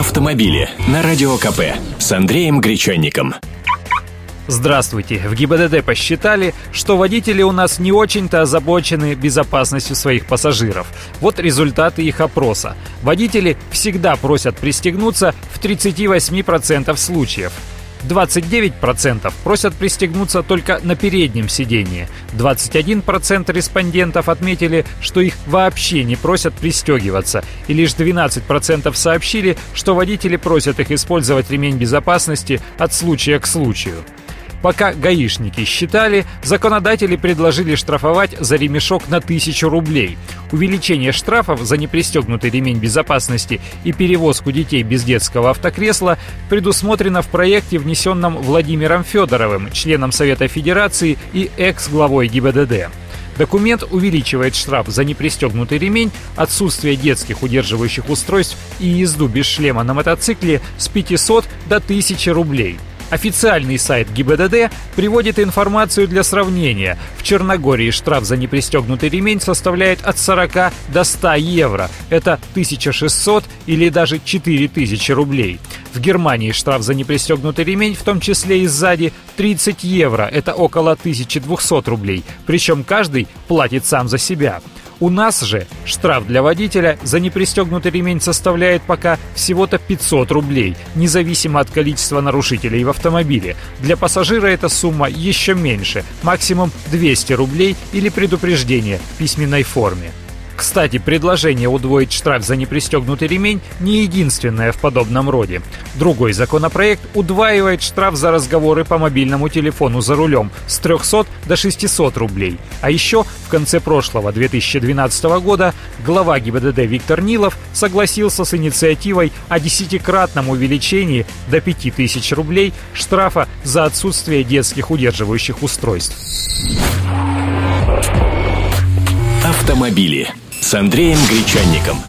автомобили на Радио КП с Андреем Гречанником. Здравствуйте. В ГИБДД посчитали, что водители у нас не очень-то озабочены безопасностью своих пассажиров. Вот результаты их опроса. Водители всегда просят пристегнуться в 38% случаев. 29% просят пристегнуться только на переднем сидении. 21% респондентов отметили, что их вообще не просят пристегиваться. И лишь 12% сообщили, что водители просят их использовать ремень безопасности от случая к случаю. Пока гаишники считали, законодатели предложили штрафовать за ремешок на 1000 рублей. Увеличение штрафов за непристегнутый ремень безопасности и перевозку детей без детского автокресла предусмотрено в проекте, внесенном Владимиром Федоровым, членом Совета Федерации и экс-главой ГИБДД. Документ увеличивает штраф за непристегнутый ремень, отсутствие детских удерживающих устройств и езду без шлема на мотоцикле с 500 до 1000 рублей – Официальный сайт ГИБДД приводит информацию для сравнения. В Черногории штраф за непристегнутый ремень составляет от 40 до 100 евро. Это 1600 или даже 4000 рублей. В Германии штраф за непристегнутый ремень, в том числе и сзади, 30 евро. Это около 1200 рублей. Причем каждый платит сам за себя. У нас же штраф для водителя за непристегнутый ремень составляет пока всего-то 500 рублей, независимо от количества нарушителей в автомобиле. Для пассажира эта сумма еще меньше, максимум 200 рублей или предупреждение в письменной форме. Кстати, предложение удвоить штраф за непристегнутый ремень не единственное в подобном роде. Другой законопроект удваивает штраф за разговоры по мобильному телефону за рулем с 300 до 600 рублей. А еще в конце прошлого 2012 года глава ГИБДД Виктор Нилов согласился с инициативой о десятикратном увеличении до 5000 рублей штрафа за отсутствие детских удерживающих устройств. Автомобили с Андреем Гречанником.